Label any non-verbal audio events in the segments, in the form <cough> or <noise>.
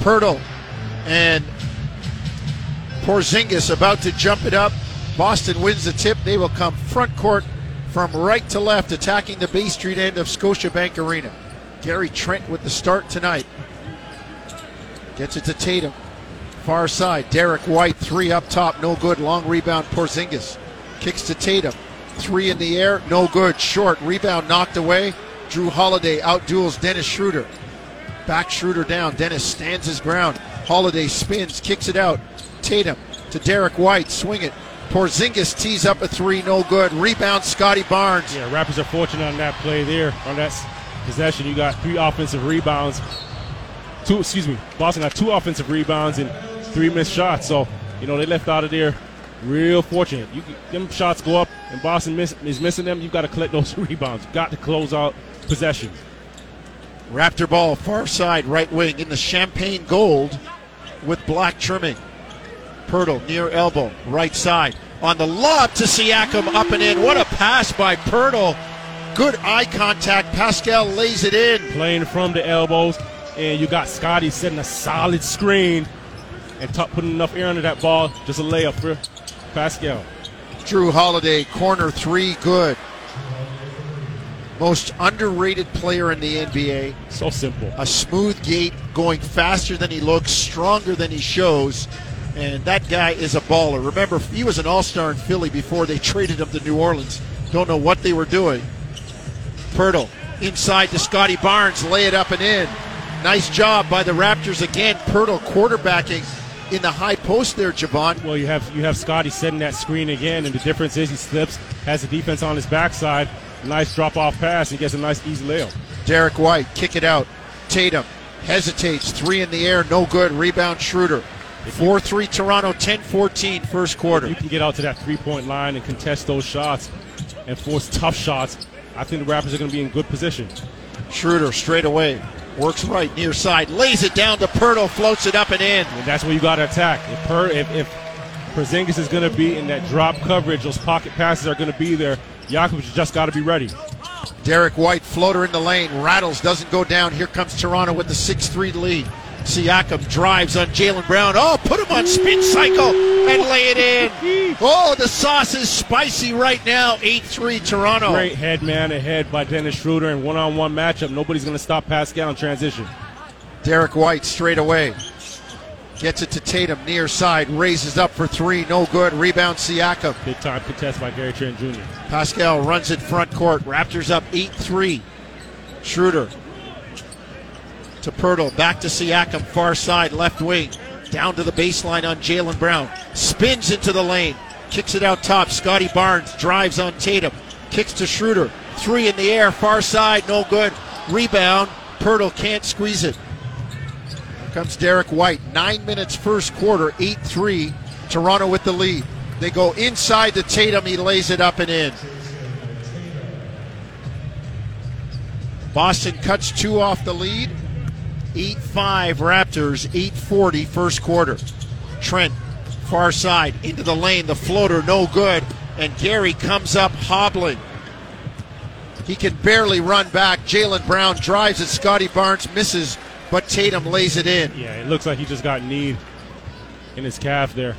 Poeltl and Porzingis about to jump it up. Boston wins the tip. They will come front court from right to left, attacking the Bay Street end of Scotiabank Arena. Gary Trent with the start tonight. Gets it to Tatum. Far side. Derrick White, three up top, no good. Long rebound, Porzingis. Kicks to Tatum. Three in the air, no good. Short. Rebound knocked away. Jrue Holiday outduels Dennis Schroeder. Back Schroeder down. Dennis stands his ground. Holiday spins, kicks it out. Tatum to Derrick White. Swing it. Porzingis tees up a three, no good. Rebound, Scottie Barnes. Yeah, Raptors are fortunate on that play there. On that possession, you got three offensive rebounds. Two, excuse me, Boston got two offensive rebounds and three missed shots. So, you know, they left out of there real fortunate. You them shots go up and Boston miss, is missing them. You've got to collect those <laughs> rebounds. You've got to close out possessions. Raptor ball, far side, right wing in the champagne gold with black trimming. Poeltl near elbow, right side. On the lob to Siakam, up and in. What a pass by Poeltl. Good eye contact. Pascal lays it in. Playing from the elbows, and you got Scottie setting a solid screen and t- putting enough air under that ball. Just a layup for Pascal. Jrue Holiday, corner three, good. Most underrated player in the NBA. So simple. A smooth gait, going faster than he looks, stronger than he shows. And that guy is a baller. Remember, he was an all star in Philly before they traded him to New Orleans. Don't know what they were doing. Poeltl inside to Scottie Barnes, lay it up and in. Nice job by the Raptors again. Poeltl quarterbacking in the high post there, Jevohn. Well, you have you have Scottie setting that screen again, and the difference is he slips, has the defense on his backside. Nice drop off pass, He gets a nice easy layup. Derrick White, kick it out. Tatum hesitates, three in the air, no good. Rebound Schroeder. 4 3 Toronto, 10 14 first quarter. If you can get out to that three point line and contest those shots and force tough shots, I think the Raptors are going to be in good position. Schroeder straight away. Works right near side, lays it down to Poeltl, floats it up and in. And that's where you got to attack. If, per, if, if Porzingis is going to be in that drop coverage, those pocket passes are going to be there. Jakovic just got to be ready. Derrick White, floater in the lane, rattles, doesn't go down. Here comes Toronto with the 6 3 lead. Siakam drives on Jaylen Brown. Oh, put him on spin cycle and lay it in. Oh, the sauce is spicy right now. 8 3 Toronto. Great head man ahead by Dennis Schroeder in one on one matchup. Nobody's going to stop Pascal in transition. Derrick White straight away. Gets it to Tatum near side, raises up for three, no good. Rebound Siakam. Big time contest by Gary Trent Jr. Pascal runs it front court. Raptors up 8 3. Schroeder to Poeltl, back to Siakam, far side, left wing, down to the baseline on Jaylen Brown, spins into the lane, kicks it out top. Scottie Barnes drives on Tatum, kicks to Schroeder, three in the air, far side, no good. Rebound, Poeltl can't squeeze it. Comes Derrick White, nine minutes first quarter, 8 3. Toronto with the lead. They go inside to Tatum, he lays it up and in. Boston cuts two off the lead. 8 5 Raptors, 840 first quarter. Trent, far side, into the lane, the floater, no good. And Gary comes up hobbling. He can barely run back. Jaylen Brown drives it. Scottie Barnes misses, but Tatum lays it in. Yeah, it looks like he just got kneed in his calf there.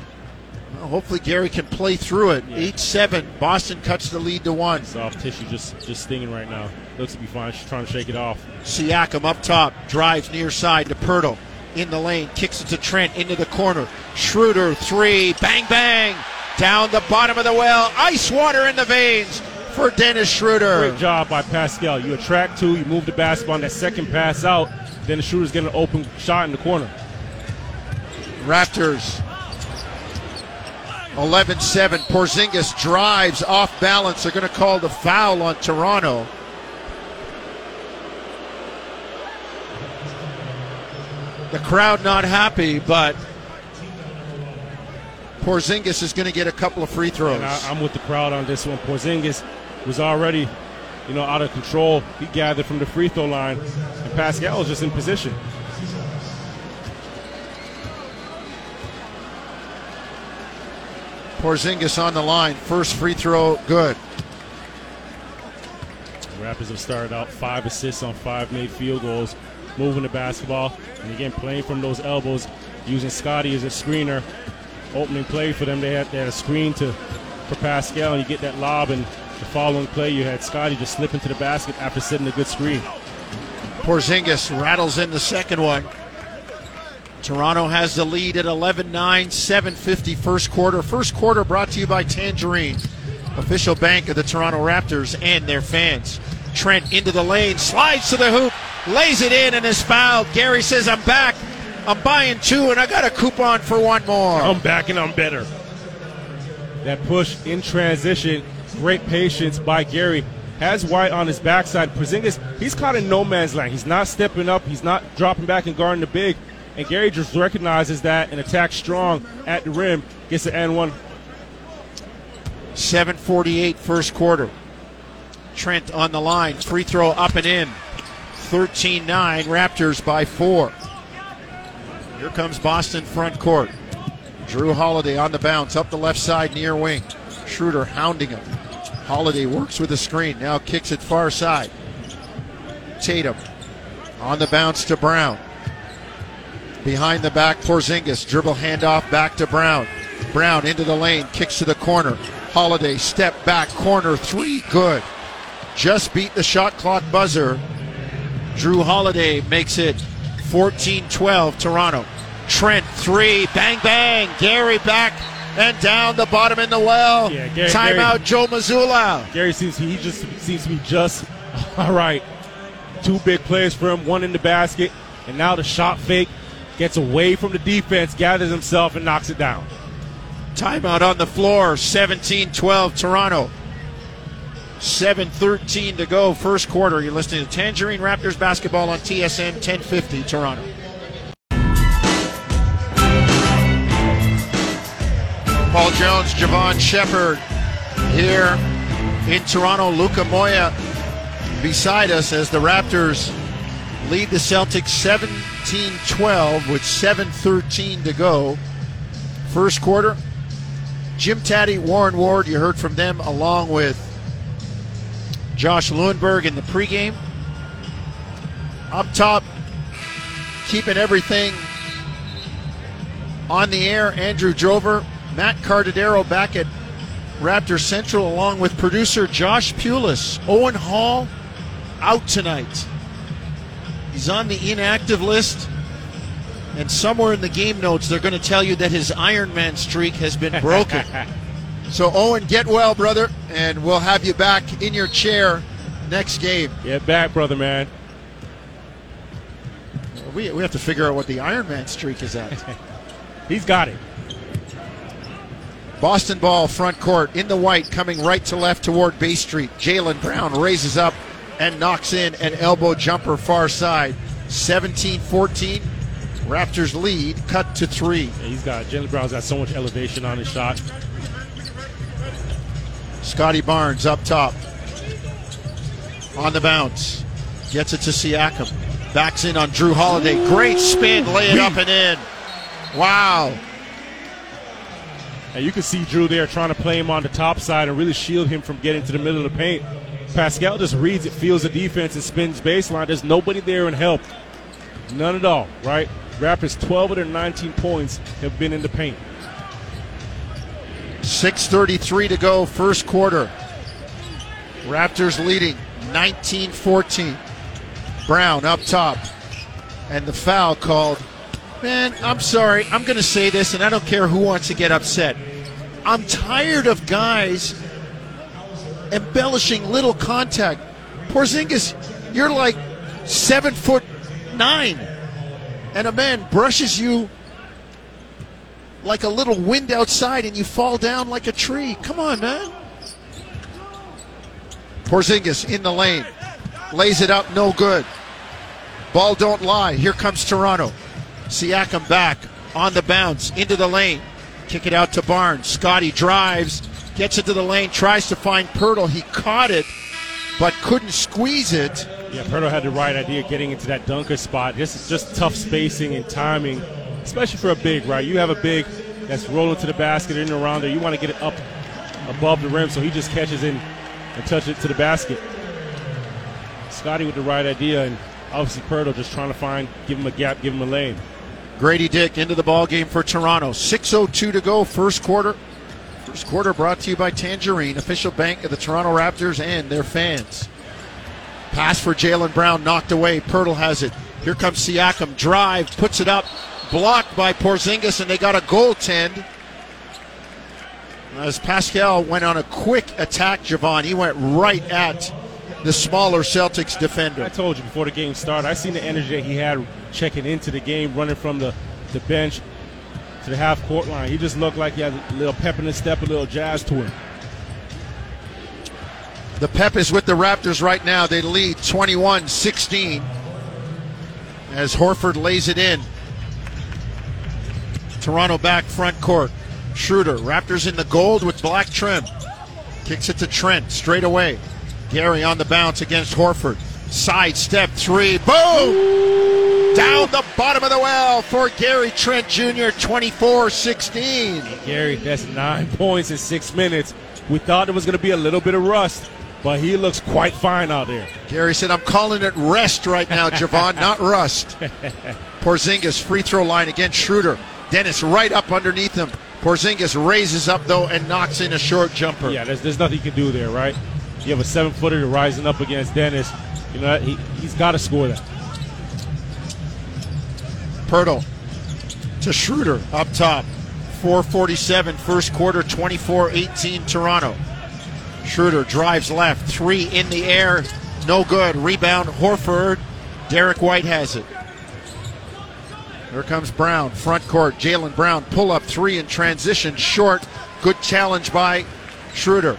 Well, hopefully Gary can play through it. Yeah. 8 7. Boston cuts the lead to one. Soft tissue just just stinging right now. Looks to be fine. She's trying to shake it off. Siakam up top, drives near side to Poeltl. In the lane, kicks it to Trent into the corner. Schroeder, three, bang, bang. Down the bottom of the well. Ice water in the veins for Dennis Schroeder. Great job by Pascal. You attract two, you move the basketball on that second pass out, then the shooter's getting an open shot in the corner. Raptors 11 7. Porzingis drives off balance. They're going to call the foul on Toronto. The crowd not happy, but Porzingis is going to get a couple of free throws. I, I'm with the crowd on this one. Porzingis was already, you know, out of control. He gathered from the free throw line, and Pascal was just in position. Porzingis on the line. First free throw, good. The Raptors have started out five assists on five made field goals. moving the basketball, and again playing from those elbows, using Scottie as a screener. Opening play for them, they had, they had a screen to for Pascal, and you get that lob, and the following play you had Scottie just slip into the basket after setting a good screen. Porzingis rattles in the second one. Toronto has the lead at 11 9, 750 first quarter. First quarter brought to you by Tangerine, official bank of the Toronto Raptors and their fans. Trent into the lane, slides to the hoop, lays it in, and is fouled. Gary says, I'm back. I'm buying two, and I got a coupon for one more. I'm back and I'm better. That push in transition, great patience by Gary. Has White on his backside. Porzingis, he's caught in no man's land. He's not stepping up. He's not dropping back and guarding the big. And Gary just recognizes that and attacks strong at the rim. Gets the N one. 748 first quarter. Trent on the line. Free throw up and in. 13 9. Raptors by four. Here comes Boston front court. Jrue Holiday on the bounce up the left side near wing. Schroeder hounding him. Holiday works with the screen. Now kicks it far side. Tatum on the bounce to Brown. Behind the back, Porzingis. Dribble handoff back to Brown. Brown into the lane, kicks to the corner. Holiday step back, corner three, good. Just beat the shot clock buzzer. Jrue Holiday makes it 14 12 Toronto. Trent three, bang bang. Gary back and down the bottom in the well. Yeah, Gary- Timeout, Gary- Joe Mazzulla. Gary seems he just seems to be just <laughs> all right. Two big plays for him, one in the basket, and now the shot fake gets away from the defense, gathers himself, and knocks it down. Timeout on the floor, 17 12 Toronto. 7.13 to go, first quarter. You're listening to Tangerine Raptors basketball on TSN 1050 Toronto. Paul Jones, Jevohn Shepherd here in Toronto. Luca Moya beside us as the Raptors lead the Celtics 17 12 with 7.13 to go. First quarter. Jim Taddy, Warren Ward, you heard from them along with Josh Lewenberg in the pregame. Up top, keeping everything on the air, Andrew Drover, Matt Cardadero back at Raptor Central, along with producer Josh Pulis. Owen Hall out tonight. He's on the inactive list. And somewhere in the game notes, they're going to tell you that his Ironman streak has been broken. <laughs> so, Owen, get well, brother, and we'll have you back in your chair next game. Get back, brother man. We, we have to figure out what the Ironman streak is at. <laughs> He's got it. Boston ball front court in the white, coming right to left toward Bay Street. Jaylen Brown raises up and knocks in an elbow jumper far side. 17 14. Raptors lead, cut to three. Yeah, he's got Jaylen Brown's got so much elevation on his shot. Scottie Barnes up top. On the bounce. Gets it to Siakam. Backs in on Jrue Holiday. Great spin. Lay it up and in. Wow. And you can see Jrue there trying to play him on the top side and really shield him from getting to the middle of the paint. Pascal just reads it, feels the defense, and spins baseline. There's nobody there in help. None at all, right? Raptors 12 of their 19 points have been in the paint. 6.33 to go, first quarter. Raptors leading 19 14. Brown up top. And the foul called. Man, I'm sorry. I'm going to say this, and I don't care who wants to get upset. I'm tired of guys embellishing little contact. Porzingis, you're like seven foot nine, and a man brushes you like a little wind outside and you fall down like a tree. Come on, man. Porzingis in the lane. Lays it up, no good. Ball don't lie. Here comes Toronto. Siakam back on the bounce into the lane. Kick it out to Barnes. Scottie drives, gets into the lane, tries to find Poeltl. He caught it, but couldn't squeeze it. Yeah, Poeltl had the right idea getting into that dunker spot. This is just tough spacing and timing, especially for a big, right? You have a big that's rolling to the basket in around there. You want to get it up above the rim, so he just catches in and touches it to the basket. Scottie with the right idea, and obviously Poeltl just trying to find, give him a gap, give him a lane. Gradey Dick into the ball game for Toronto. 6:02 to go, first quarter. First quarter brought to you by Tangerine, official bank of the Toronto Raptors and their fans. Pass for Jaylen Brown, knocked away. Poeltl has it. Here comes Siakam, drive, puts it up, blocked by Porzingis, and they got a goaltend. As Pascal went on a quick attack, Jevohn, he went right at the smaller Celtics defender. I told you before the game started, I seen the energy that he had checking into the game, running from the, the bench to the half court line. He just looked like he had a little pep in his step, a little jazz to him. The pep is with the Raptors right now. They lead 21 16 as Horford lays it in. Toronto back front court. Schroeder, Raptors in the gold with black trim. Kicks it to Trent straight away. Gary on the bounce against Horford. Side step three. Boom! Down the bottom of the well for Gary Trent Jr. 24 16. Gary, that's nine <laughs> points in six minutes. We thought there was going to be a little bit of rust, but he looks quite fine out there. Gary said, I'm calling it rest right now, <laughs> Jevohn, not rust. <laughs> Porzingis free throw line against Schroeder. Dennis right up underneath him. Porzingis raises up though and knocks in a short jumper. Yeah, there's, there's nothing you can do there, right? You have a seven footer rising up against Dennis. You know, he, he's got to score that. Poeltl to Schroeder up top. 447 first quarter, 24-18 Toronto. Schroeder drives left, three in the air, no good. Rebound Horford. Derrick White has it. Here comes Brown, front court. Jaylen Brown, pull up three in transition, short. Good challenge by Schroeder.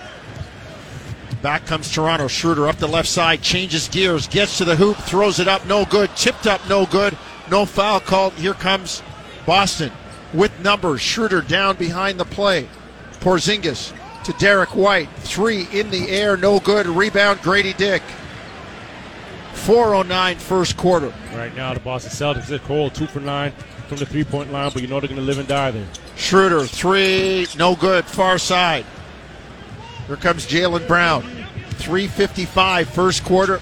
Back comes Toronto. Schroeder up the left side, changes gears, gets to the hoop, throws it up, no good. Tipped up, no good. No foul called. Here comes Boston with numbers. Schroeder down behind the play. Porzingis to Derrick White. Three in the air, no good. Rebound, Gradey Dick. 409 first quarter. Right now, the Boston Celtics are cold, two for nine from the three point line, but you know they're going to live and die there. Schroeder, three, no good, far side. Here comes Jaylen Brown. 355 first quarter.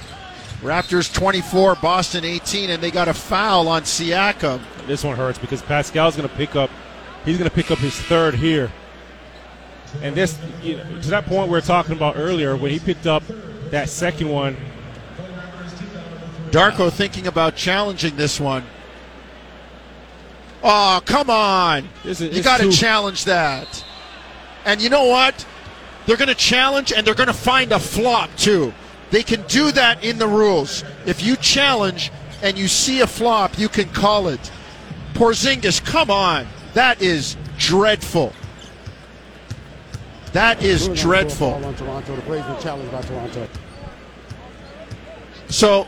Raptors 24, Boston 18, and they got a foul on Siakam. This one hurts because Pascal's going to pick up. He's going to pick up his third here. And this, you know, to that point we were talking about earlier, when he picked up that second one, Darko thinking about challenging this one. Oh, come on. This is- you got to challenge that. And you know what? They're going to challenge and they're going to find a flop too. They can do that in the rules. If you challenge and you see a flop, you can call it. Porzingis, come on. That is dreadful. That is dreadful. On the play's challenged by Toronto. So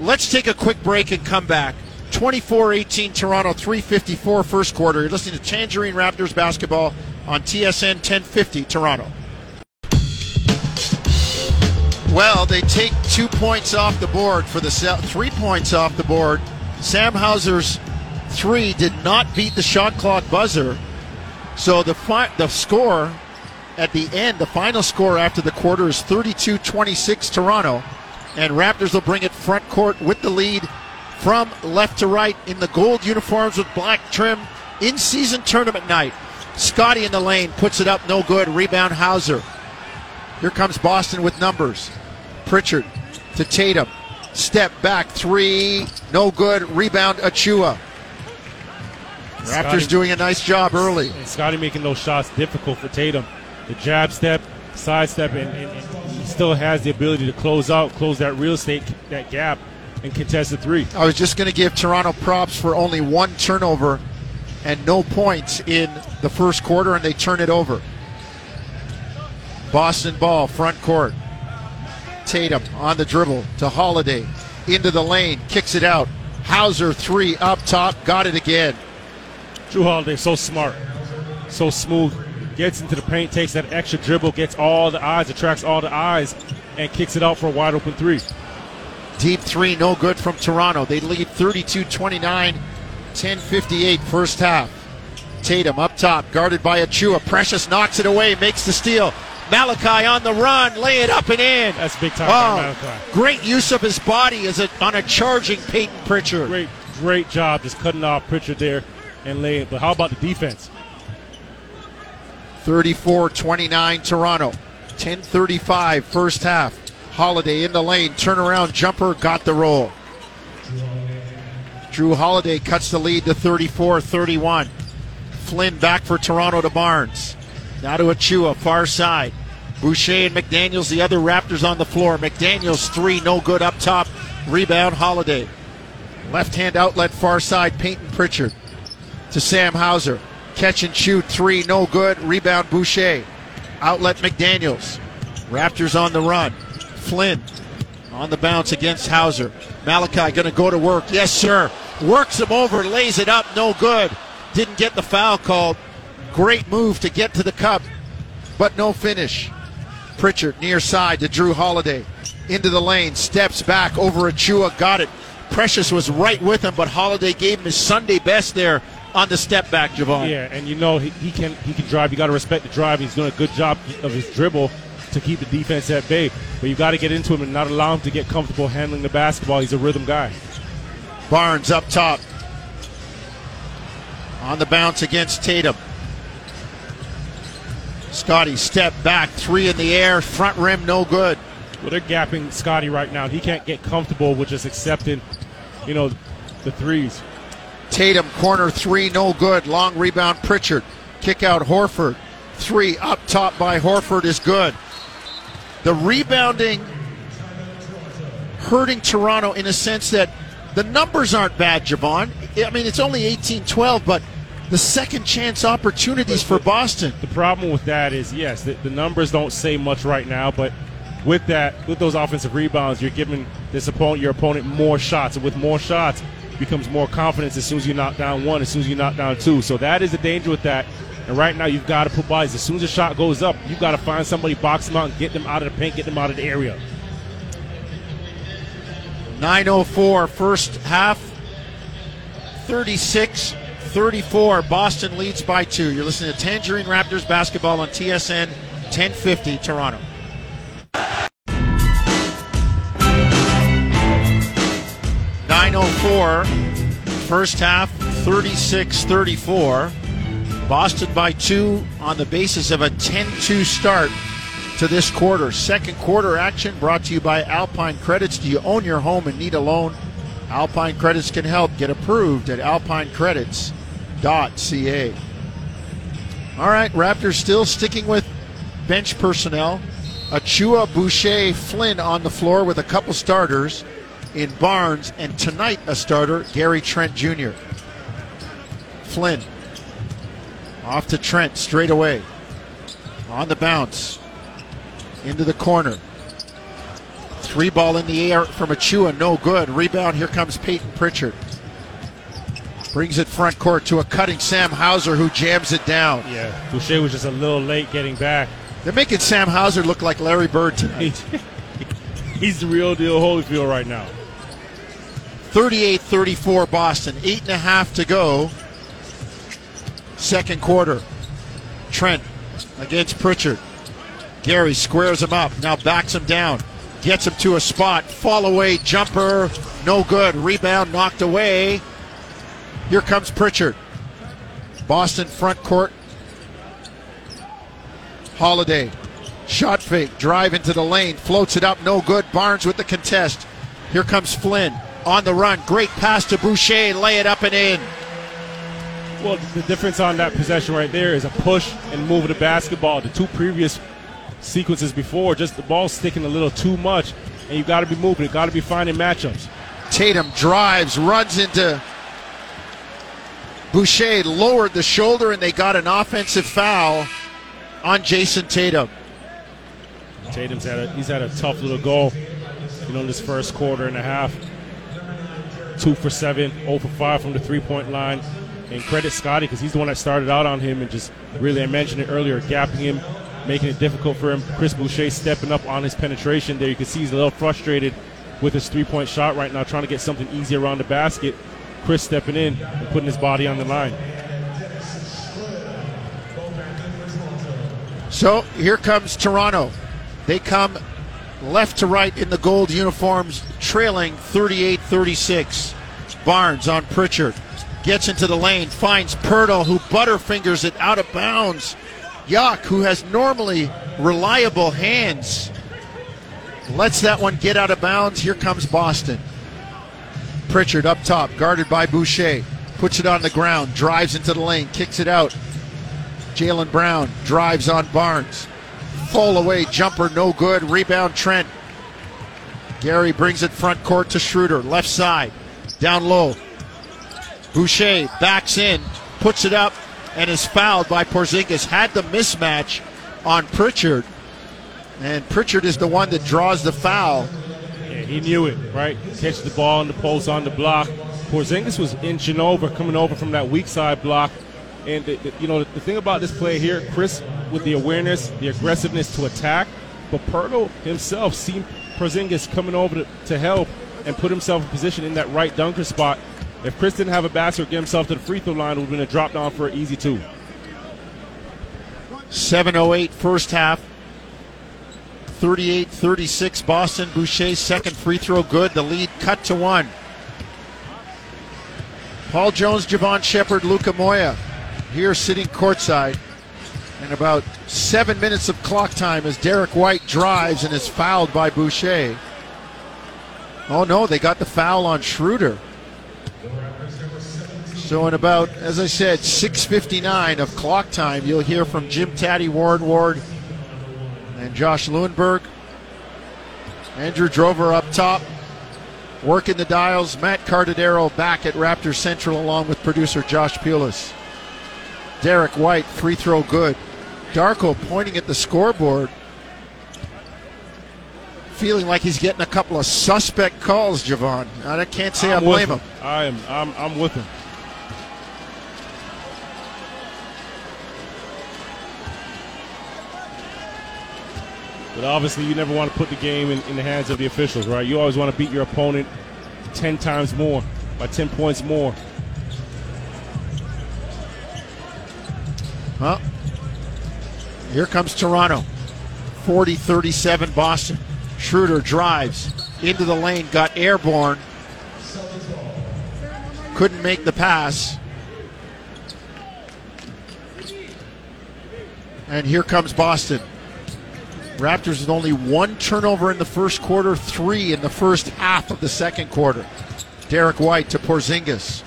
let's take a quick break and come back. 24 18 Toronto, 354 first quarter. You're listening to Tangerine Raptors basketball on TSN 1050 Toronto. Well, they take two points off the board for the three points off the board. Sam Hauser's three did not beat the shot clock buzzer. So the fi- the score at the end, the final score after the quarter is 32 26 Toronto. And Raptors will bring it front court with the lead from left to right in the gold uniforms with black trim in season tournament night. Scottie in the lane puts it up, no good. Rebound Hauser. Here comes Boston with numbers. Pritchard to Tatum. Step back three, no good. Rebound Achiuwa. Raptors Scottie- doing a nice job early. and Scottie making those shots difficult for Tatum. The jab step, side step, and, and, and he still has the ability to close out, close that real estate, that gap, and contest the three. I was just going to give Toronto props for only one turnover and no points in the first quarter, and they turn it over. Boston ball, front court. Tatum on the dribble to Holiday. Into the lane, kicks it out. Hauser three up top, got it again. Jrue Holiday so smart, so smooth. Gets into the paint, takes that extra dribble, gets all the eyes, attracts all the eyes, and kicks it out for a wide open three. Deep three, no good from Toronto. They lead 32 29, 10 58 first half. Tatum up top, guarded by Achiuwa. Precious knocks it away, makes the steal. Malachi on the run, lay it up and in. That's big time Oh, Malachi. great use of his body as a, on a charging Payton Pritchard. Great, great job just cutting off Pritchard there and laying. But how about the defense? 34 29 Toronto. 10:35 first half. Holiday in the lane, turnaround jumper, got the roll. Jrue Holiday cuts the lead to 34 31. Flynn back for Toronto to Barnes. Now to Achiuwa, far side. Boucher and McDaniels, the other Raptors on the floor. McDaniels, three, no good up top. Rebound, Holiday. Left hand outlet, far side, Payton Pritchard to Sam Hauser. Catch and shoot, three, no good. Rebound, Boucher. Outlet, McDaniels. Raptors on the run. Flynn on the bounce against Hauser. Malachi going to go to work. Yes, sir. Works him over, lays it up, no good. Didn't get the foul called. Great move to get to the cup, but no finish. Pritchard near side to Jrue Holiday. Into the lane, steps back over Achiuwa, got it. Precious was right with him, but Holiday gave him his Sunday best there on the step back, Jevohn. Yeah, and you know he, he can he can drive. You got to respect the drive. He's doing a good job of his dribble to keep the defense at bay. But you got to get into him and not allow him to get comfortable handling the basketball. He's a rhythm guy. Barnes up top. On the bounce against Tatum. Scottie step back, three in the air, front rim, no good. Well, they're gapping Scottie right now. He can't get comfortable with just accepting, you know, the threes. Tatum corner three, no good. Long rebound, Pritchard. Kick out Horford. Three up top by Horford is good. The rebounding hurting Toronto in a sense that the numbers aren't bad, Jevohn. I mean, it's only 18 12, but the second chance opportunities for Boston. The problem with that is, yes, the, the numbers don't say much right now, but with that, with those offensive rebounds, you're giving this opponent, your opponent, more shots, and with more shots, becomes more confidence as soon as you knock down one, as soon as you knock down two. So that is the danger with that. And right now, you've got to put bodies. As soon as the shot goes up, you've got to find somebody, box them out, and get them out of the paint, get them out of the area. 904 first half. 36 34 Boston leads by 2 you're listening to Tangerine Raptors basketball on TSN 1050 Toronto. Nine oh four, first half, 36 34. Boston by two on the basis of a 10 2 start to this quarter. Second quarter action brought to you by Alpine Credits. Do you own your home and need a loan? Alpine Credits can help. Get approved at alpinecredits.ca. All right, Raptors still sticking with bench personnel. Achiuwa, Boucher, Flynn on the floor with a couple starters in Barnes, and tonight a starter, Gary Trent Jr. Flynn off to Trent straight away. On the bounce into the corner. Three ball in the air from Achiuwa, no good. Rebound, here comes Payton Pritchard. Brings it front court to a cutting Sam Hauser who jams it down. Yeah, Boucher was just a little late getting back. They're making Sam Hauser look like Larry Bird tonight. <laughs> He's the real deal Holyfield right now. 38 34 Boston. Eight and a half to go. Second quarter. Trent against Pritchard. Gary squares him up. Now backs him down. Gets him to a spot. Fall away jumper. No good. Rebound knocked away. Here comes Pritchard. Boston front court. Holiday. Shot fake. Drive into the lane. Floats it up. No good. Barnes with the contest. Here comes Flynn. On the run. Great pass to Boucher. Lay it up and in. Well, the difference on that possession right there is a push and move of the basketball. The two previous sequences before, just the ball sticking a little too much, and you got to be moving. You got to be finding matchups. Tatum drives, runs into Boucher, lowered the shoulder, and they got an offensive foul on Jayson Tatum. Tatum's had a he's had a tough little goal, you know, in this first quarter and a half. Two for seven, 0 for five from the three point line. And credit Scottie because he's the one that started out on him and just really, I mentioned it earlier, gapping him, making it difficult for him. Chris Boucher stepping up on his penetration there. You can see he's a little frustrated with his three point shot right now, trying to get something easy around the basket. Chris stepping in and putting his body on the line. So here comes Toronto. They come left to right in the gold uniforms, trailing 38 36. Barnes on Pritchard. Gets into the lane, finds Poeltl, who butterfingers it out of bounds. Yock, who has normally reliable hands, lets that one get out of bounds. Here comes Boston. Pritchard up top, guarded by Boucher. Puts it on the ground, drives into the lane, kicks it out. Jaylen Brown drives on Barnes. Fall away jumper, no good. Rebound Trent. Gary brings it front court to Schroeder, left side, down low. Boucher backs in, puts it up, and is fouled by Porzingis. Had the mismatch on Pritchard, and Pritchard is the one that draws the foul. Yeah, he knew it, right? Catch the ball on the post on the block. Porzingis was inching over, coming over from that weak side block. And the, the, you know the, thing about this play here, Chris, with the awareness, the aggressiveness to attack, but Poeltl himself seen Porzingis coming over to, to help and put himself in position in that right dunker spot. If Chris didn't have a basket or get himself to the free throw line, it would have been a drop down for an easy two. 7.08 first half. 38 36 Boston. Boucher's second free throw good. The lead cut to one. Paul Jones, Jevohn Shepherd, Luca Moya here sitting courtside. And about seven minutes of clock time as Derrick White drives and is fouled by Boucher. Oh no, they got the foul on Schroeder. So in about, as I said, 6:59 of clock time, you'll hear from Jim Taddy, Warren Ward, and Josh Lewenberg. Andrew Drover up top, working the dials. Matt Cardadero back at Raptor Central along with producer Josh Pulis. Derrick White, free throw good. Darko pointing at the scoreboard, feeling like he's getting a couple of suspect calls, Jevohn. I can't say I'm I blame with him. I am. I'm, I'm with him. But obviously, you never want to put the game in, in the hands of the officials, right? You always want to beat your opponent 10 times more, by 10 points more. Well, here comes Toronto. 40 37 Boston. Schroeder drives into the lane, got airborne. Couldn't make the pass. And here comes Boston. Raptors with only one turnover in the first quarter, three in the first half of the second quarter. Derrick White to Porzingis.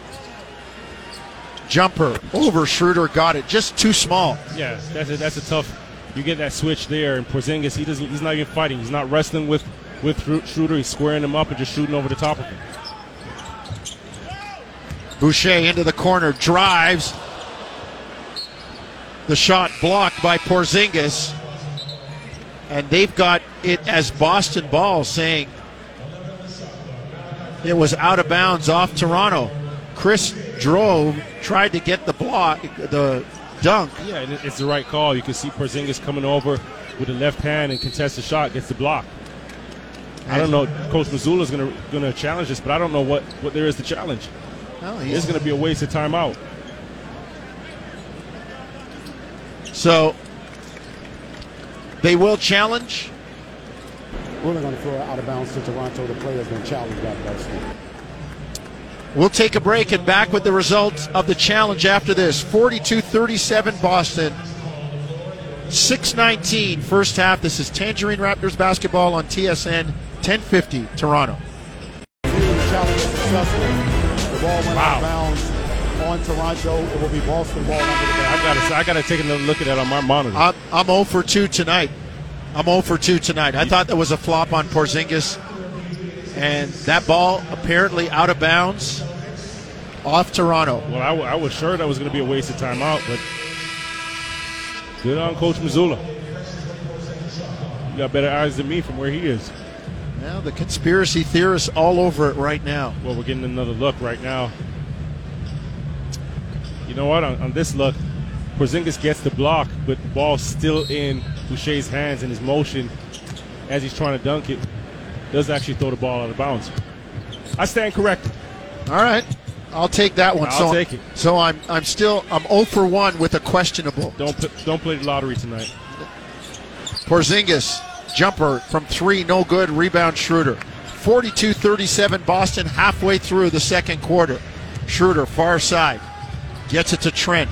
Jumper over Schroeder, got it. Just too small. Yeah, that's a, that's a tough. You get that switch there, and Porzingis, he doesn't. He's not even fighting. He's not wrestling with with Schroeder. He's squaring him up and just shooting over the top of him. Boucher into the corner, drives. The shot blocked by Porzingis. And they've got it as Boston ball, saying it was out of bounds off Toronto. Chris drove, tried to get the block, the dunk. Yeah, and it's the right call. You can see Porzingis coming over with the left hand and contest the shot, gets the block. I don't know. Coach Mazzulla is going to going to challenge this, but I don't know what, what there is to challenge. Well, It's going to be a waste of timeout. so they will challenge. We're only going to throw out of bounds to Toronto. The play has been challenged by Boston. We'll take a break and back with the results of the challenge after this. 42 37 Boston. 619 first half. This is Tangerine Raptors basketball on TSN 1050 Toronto. The challenge is successful. The ball went out Wow. Of bounds on Toronto. It will be Boston ball under the I got to I got to take another look at that on my monitor. I'm, I'm 0 for 2 tonight. I'm 0 for 2 tonight. I thought that was a flop on Porzingis. And that ball apparently out of bounds off Toronto. well, I, w- I was sure that was going to be a waste of timeout, but good on Coach Mazzulla. You got better eyes than me from where he is. Now the conspiracy theorists all over it right now. Well, we're getting another look right now. You know what? On, on this look, Porzingis gets the block, but the ball's still in Boucher's hands, and his motion as he's trying to dunk it does actually throw the ball out of bounds. I stand corrected. All right. I'll take that one. I'll so, take it. So I'm I'm still I'm 0 for 1 with a questionable. Don't don't play the lottery tonight. Porzingis, jumper from three, no good. Rebound Schroeder. 42 37 Boston halfway through the second quarter. Schroeder, far side, gets it to Trent.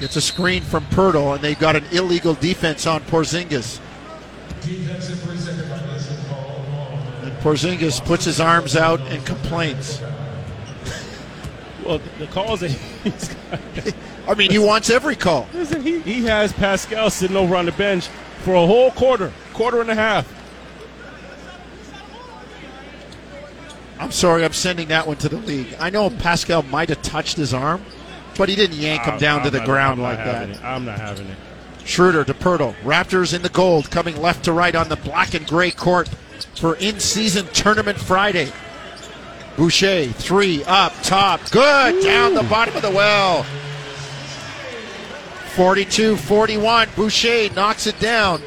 Gets a screen from Poeltl, and they've got an illegal defense on Porzingis. And Porzingis puts his arms out and complains. Well, the calls that he's <laughs> got. I mean, he wants every call. Listen, he, he has Pascal sitting over on the bench for a whole quarter, quarter and a half. I'm sorry, I'm sending that one to the league. I know Pascal might have touched his arm, but he didn't yank him I'm- down to I'm the not- ground I'm like that. it. I'm not having it. Schroeder to Poeltl. Raptors in the gold, coming left to right on the black and gray court for in season tournament Friday. Boucher, three up top. Good. Down the bottom of the well. 42 41. Boucher knocks it down.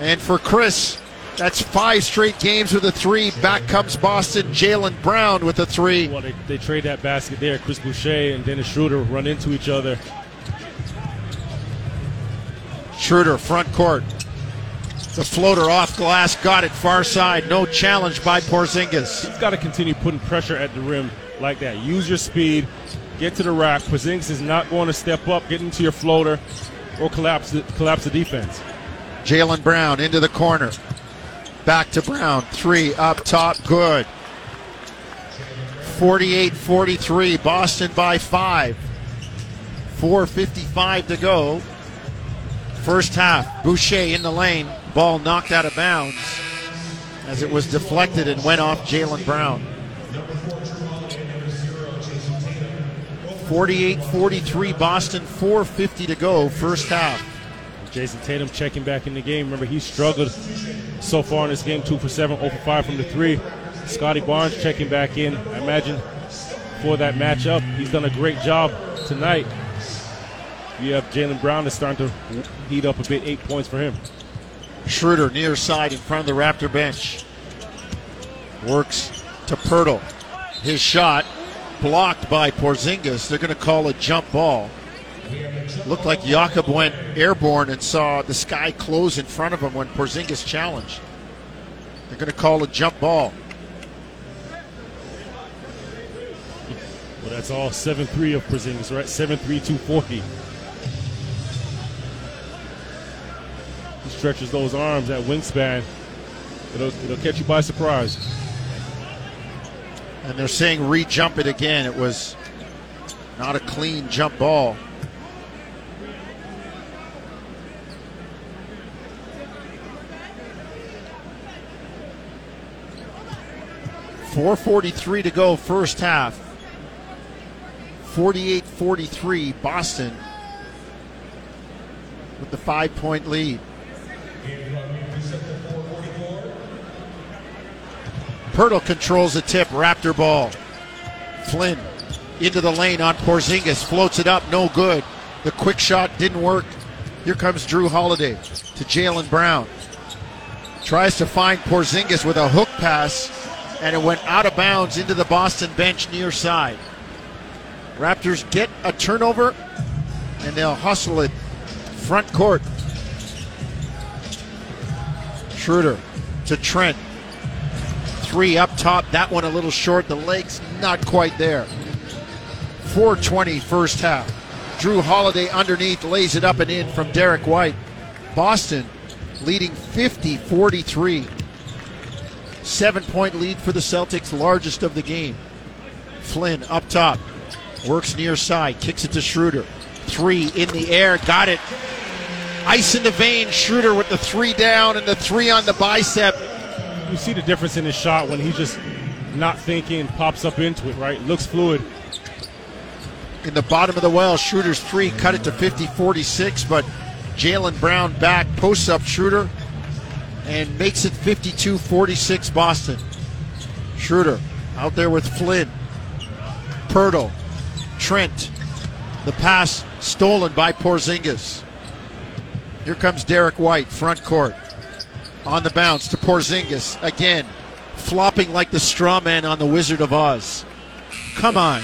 And for Chris, that's five straight games with a three. Back comes Boston. Jaylen Brown with a three. Well, they, they trade that basket there. Chris Boucher and Dennis Schroeder run into each other. Schroeder, front court. The floater off glass, got it far side. No challenge by Porzingis. You've got to continue putting pressure at the rim like that. Use your speed, get to the rack. Porzingis is not going to step up, get into your floater, or collapse the, collapse the defense. Jaylen Brown into the corner. Back to Brown. Three up top. Good. 48 43. Boston by five. 4.55 to go. First half. Boucher in the lane. Ball knocked out of bounds as it was deflected and went off Jaylen Brown. 48 43. Boston. 4.50 to go. First half. Jayson Tatum checking back in the game. Remember, he struggled so far in this game, two for seven, 0 for five from the three. Scottie Barnes checking back in. I imagine for that matchup, he's done a great job tonight. You have Jaylen Brown that's starting to heat up a bit, eight points for him. Schroeder near side in front of the Raptor bench. Works to Poeltl. His shot blocked by Porzingis. They're going to call a jump ball. Looked like Jakob went airborne and saw the sky close in front of him when Porzingis challenged. They're going to call a jump ball. Well, that's all 7 3 of Porzingis, right? 7 3 240. He stretches those arms, that wingspan. It'll, it'll catch you by surprise. And they're saying re jump it again. It was not a clean jump ball. Four forty-three to go, first half. 48-43, Boston with the five-point lead. Poeltl controls the tip, Raptor ball. Flynn into the lane on Porzingis, floats it up, no good. The quick shot didn't work. Here comes Jrue Holiday to Jaylen Brown. Tries to find Porzingis with a hook pass, and it went out of bounds into the Boston bench near side. Raptors get a turnover, and they'll hustle it front court. Schroeder to Trent. Three up top. That one a little short. The legs not quite there. 420 first half. Jrue Holiday underneath lays it up and in from Derrick White. Boston leading 50 43. Seven point lead for the Celtics, largest of the game. Flynn up top. Works near side. Kicks it to Schroeder. Three in the air. Got it. Ice in the vein. Schroeder with the three down and the three on the bicep. You see the difference in his shot when he's just not thinking, pops up into it, right? Looks fluid. in the bottom of the well. Schroeder's three cut it to 50 46, but Jaylen Brown back, posts up Schroeder, and makes it 52 46 Boston. Schroeder out there with Flynn. Poeltl. Trent. The pass stolen by Porzingis. Here comes Derrick White, front court. On the bounce to Porzingis. Again, flopping like the straw man on the Wizard of Oz. Come on.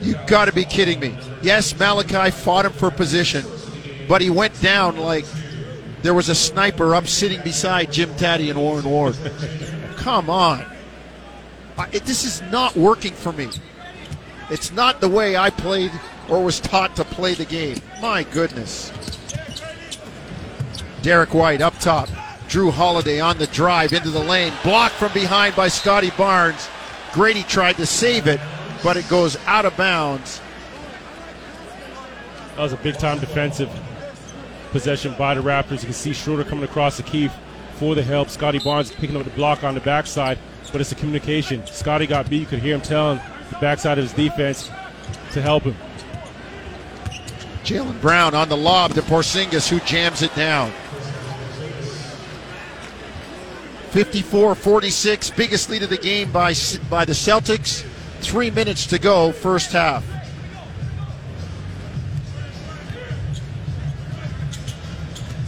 You got to be kidding me. Yes, Malachi fought him for position, but he went down like there was a sniper up sitting beside Jim Taddy and Warren Ward. Come on. I, it, this is not working for me. It's not the way I played or was taught to play the game. My goodness. Derrick White up top. Jrue Holiday on the drive into the lane. Blocked from behind by Scottie Barnes. Gradey tried to save it, but it goes out of bounds. That was a big time defensive possession by the Raptors. You can see Schroeder coming across the key for the help. Scottie Barnes picking up the block on the backside, but it's a communication. Scottie got beat. You could hear him telling the backside of his defense to help him. Jaylen Brown on the lob to Porzingis, who jams it down. 54 46, biggest lead of the game by, by the Celtics. Three minutes to go, first half.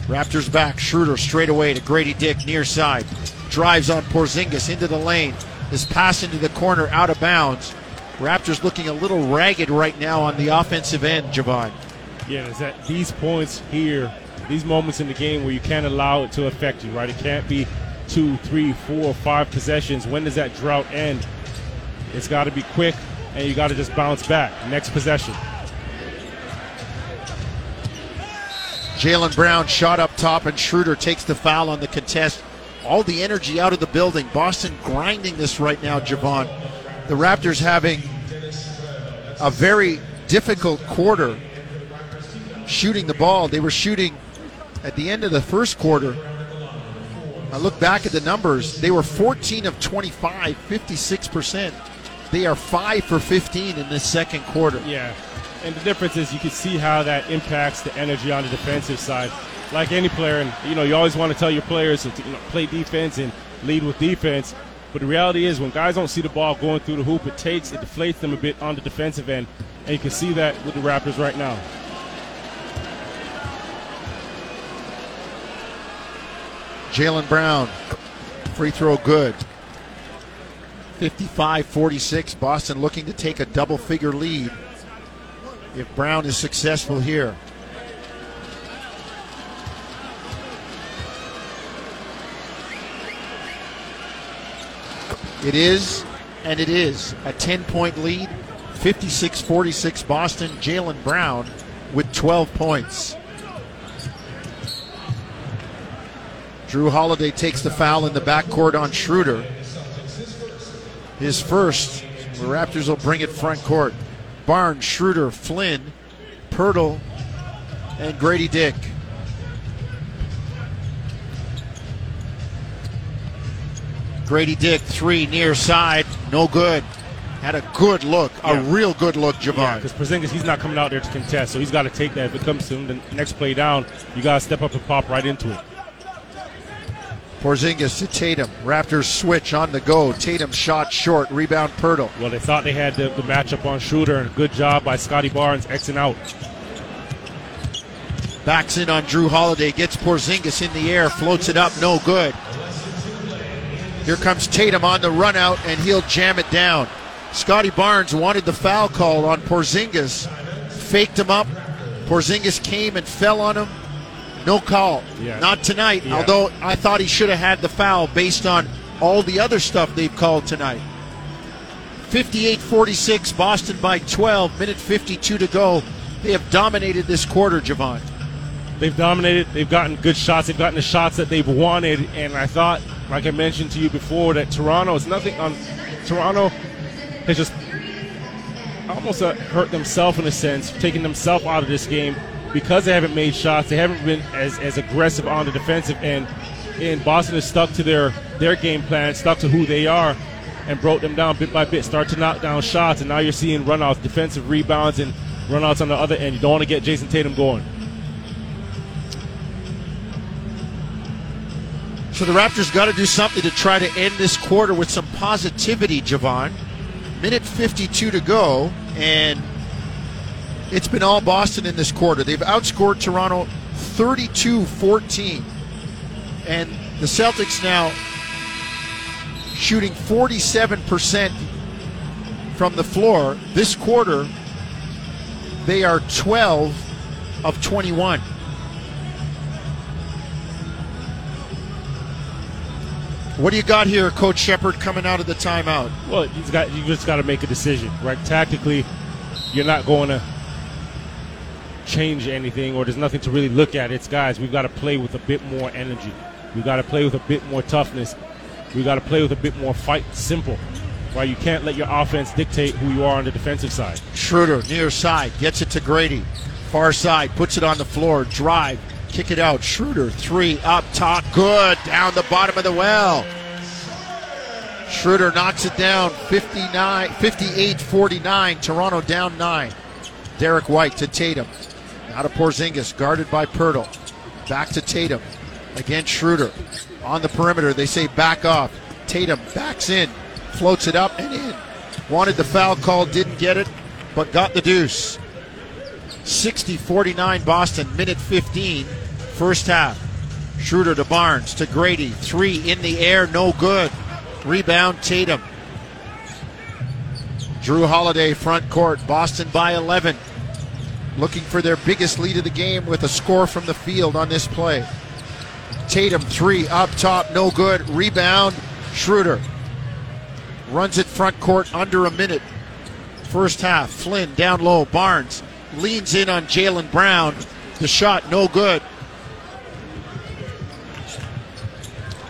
Raptors back. Schroeder straight away to Gradey Dick near side. Drives on Porzingis into the lane. His pass into the corner out of bounds. Raptors looking a little ragged right now on the offensive end, Jevohn. Yeah, it's at these points here, these moments in the game where you can't allow it to affect you, right? It can't be two, three, four, five possessions. When does that drought end? It's got to be quick, and you got to just bounce back. Next possession. Jaylen Brown shot up top, and Schroeder takes the foul on the contest. All the energy out of the building. Boston grinding this right now, Jevohn. The Raptors having a very difficult quarter shooting the ball. They were shooting at the end of the first quarter. I look back at the numbers. They were 14 of 25, 56%. They are 5 for 15 in this second quarter. Yeah. And the difference is you can see how that impacts the energy on the defensive side. Like any player, and you know, you always want to tell your players to you know, play defense and lead with defense. But the reality is, when guys don't see the ball going through the hoop, it takes, it deflates them a bit on the defensive end. And you can see that with the Raptors right now. Jaylen Brown, free throw good. 55 46. Boston looking to take a double figure lead if Brown is successful here. It is, and it is a 10 point lead. 56 46 Boston. Jaylen Brown with 12 points. Jrue Holiday takes the foul in the backcourt on Schroeder. His first. The Raptors will bring it front court. Barnes, Schroeder, Flynn, Poeltl, and Gradey Dick. Gradey Dick, three near side, no good. Had a good look, a real good look, Jevohn. Because Porzingis, he's not coming out there to contest, so he's got to take that. If it comes to him, the next play down, you got to step up and pop right into it. Porzingis to Tatum. Raptors switch on the go. Tatum shot short. Rebound Poeltl. Well, they thought they had the, the matchup on Schroeder, and good job by Scottie Barnes Xing out. Backs in on Jrue Holiday. Gets Porzingis in the air. Floats it up. No good. Here comes Tatum on the run out, and he'll jam it down. Scottie Barnes wanted the foul call on Porzingis. Faked him up. Porzingis came and fell on him. No call. Yeah. Not tonight, Yeah. although I thought he should have had the foul based on all the other stuff they've called tonight. 58 46, Boston by 12, minute 52 to go. They have dominated this quarter, Jevohn. They've dominated. They've gotten good shots. They've gotten the shots that they've wanted. And I thought, like I mentioned to you before, that Toronto is nothing on. Toronto has just almost uh, hurt themselves in a sense, taking themselves out of this game because they haven't made shots. They haven't been as, as aggressive on the defensive end. And Boston has stuck to their, their game plan, stuck to who they are, and broke them down bit by bit. Start to knock down shots, and now you're seeing runouts, defensive rebounds, and runouts on the other end. You don't want to get Jayson Tatum going. So the Raptors got to do something to try to end this quarter with some positivity, Jevohn. Minute 52 to go, and it's been all Boston in this quarter. They've outscored Toronto 32 14. And the Celtics now shooting 47% from the floor. This quarter, they are 12 of 21. What do you got here, Coach Shepherd, coming out of the timeout? Well, you've got you just got to make a decision, right? Tactically, you're not going to change anything, or there's nothing to really look at. It's guys, we've got to play with a bit more energy. We've got to play with a bit more toughness. We've got to play with a bit more fight. Simple, right? You can't let your offense dictate who you are on the defensive side. Schroeder, near side, gets it to Gradey. Far side, puts it on the floor, drive, kick it out. Schroeder, three, up top, good, down the bottom of the well. Schroeder knocks it down 59, 58 49. Toronto down nine. Derrick White to Tatum. Now to Porzingis, guarded by Poeltl. Back to Tatum. Again, Schroeder. On the perimeter, they say back off. Tatum backs in, floats it up and in. Wanted the foul call, didn't get it, but got the deuce. 60 49 Boston, minute 15, first half. Schroeder to Barnes to Gradey. Three in the air, no good. Rebound, Tatum. Jrue Holiday, front court. Boston by 11. Looking for their biggest lead of the game with a score from the field on this play. Tatum, three up top, no good. Rebound, Schroeder. Runs it front court under a minute. First half, Flynn down low. Barnes leans in on Jaylen Brown. The shot, no good.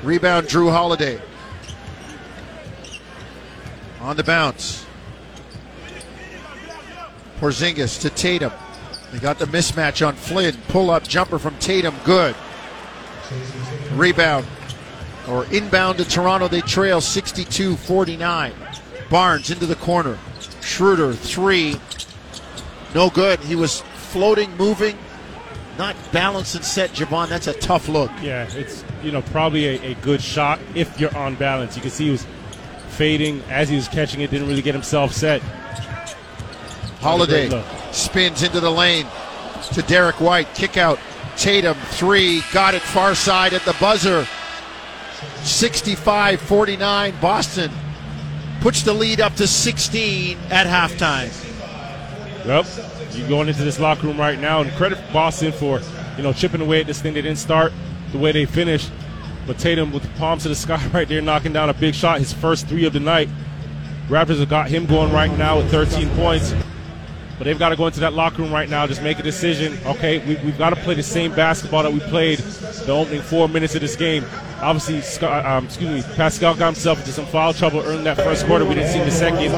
Rebound, Jrue Holiday. On the bounce. Porzingis to Tatum. They got the mismatch on Flynn. Pull up jumper from Tatum. Good. Rebound. Or inbound to Toronto. They trail 62 49. Barnes into the corner. Schroeder, three. No good. He was floating, moving, not balanced and set, Jevohn. That's a tough look. Yeah, it's you know probably a, a good shot if you're on balance. You can see he was fading as he was catching it, didn't really get himself set. Holiday. Spins into the lane to Derrick White. Kick out. Tatum, three. Got it far side at the buzzer. 65 49. Boston puts the lead up to 16 at halftime. Yep. You're going into this locker room right now, and credit Boston for, you know, chipping away at this thing. They didn't start the way they finished, but Tatum with the palms to the <laughs> sky right there, knocking down a big shot, his first three of the night. Raptors have got him going right now with 13 points, but they've got to go into that locker room right now, just make a decision. Okay, we, we've got to play the same basketball that we played the opening four minutes of this game. Obviously, Scott, um, excuse me, Pascal got himself into some foul trouble, early in that first quarter. We didn't see the second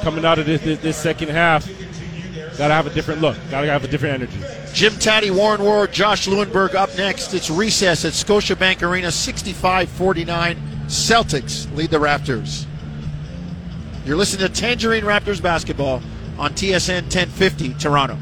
coming out of this, this, this second half, gotta have a different look. Gotta have a different energy. Jim Tatti, Warren Ward, Josh Lewenberg up next. It's recess at Scotiabank Arena, 65 49. Celtics lead the Raptors. You're listening to Tangerine Raptors basketball on TSN 1050 Toronto.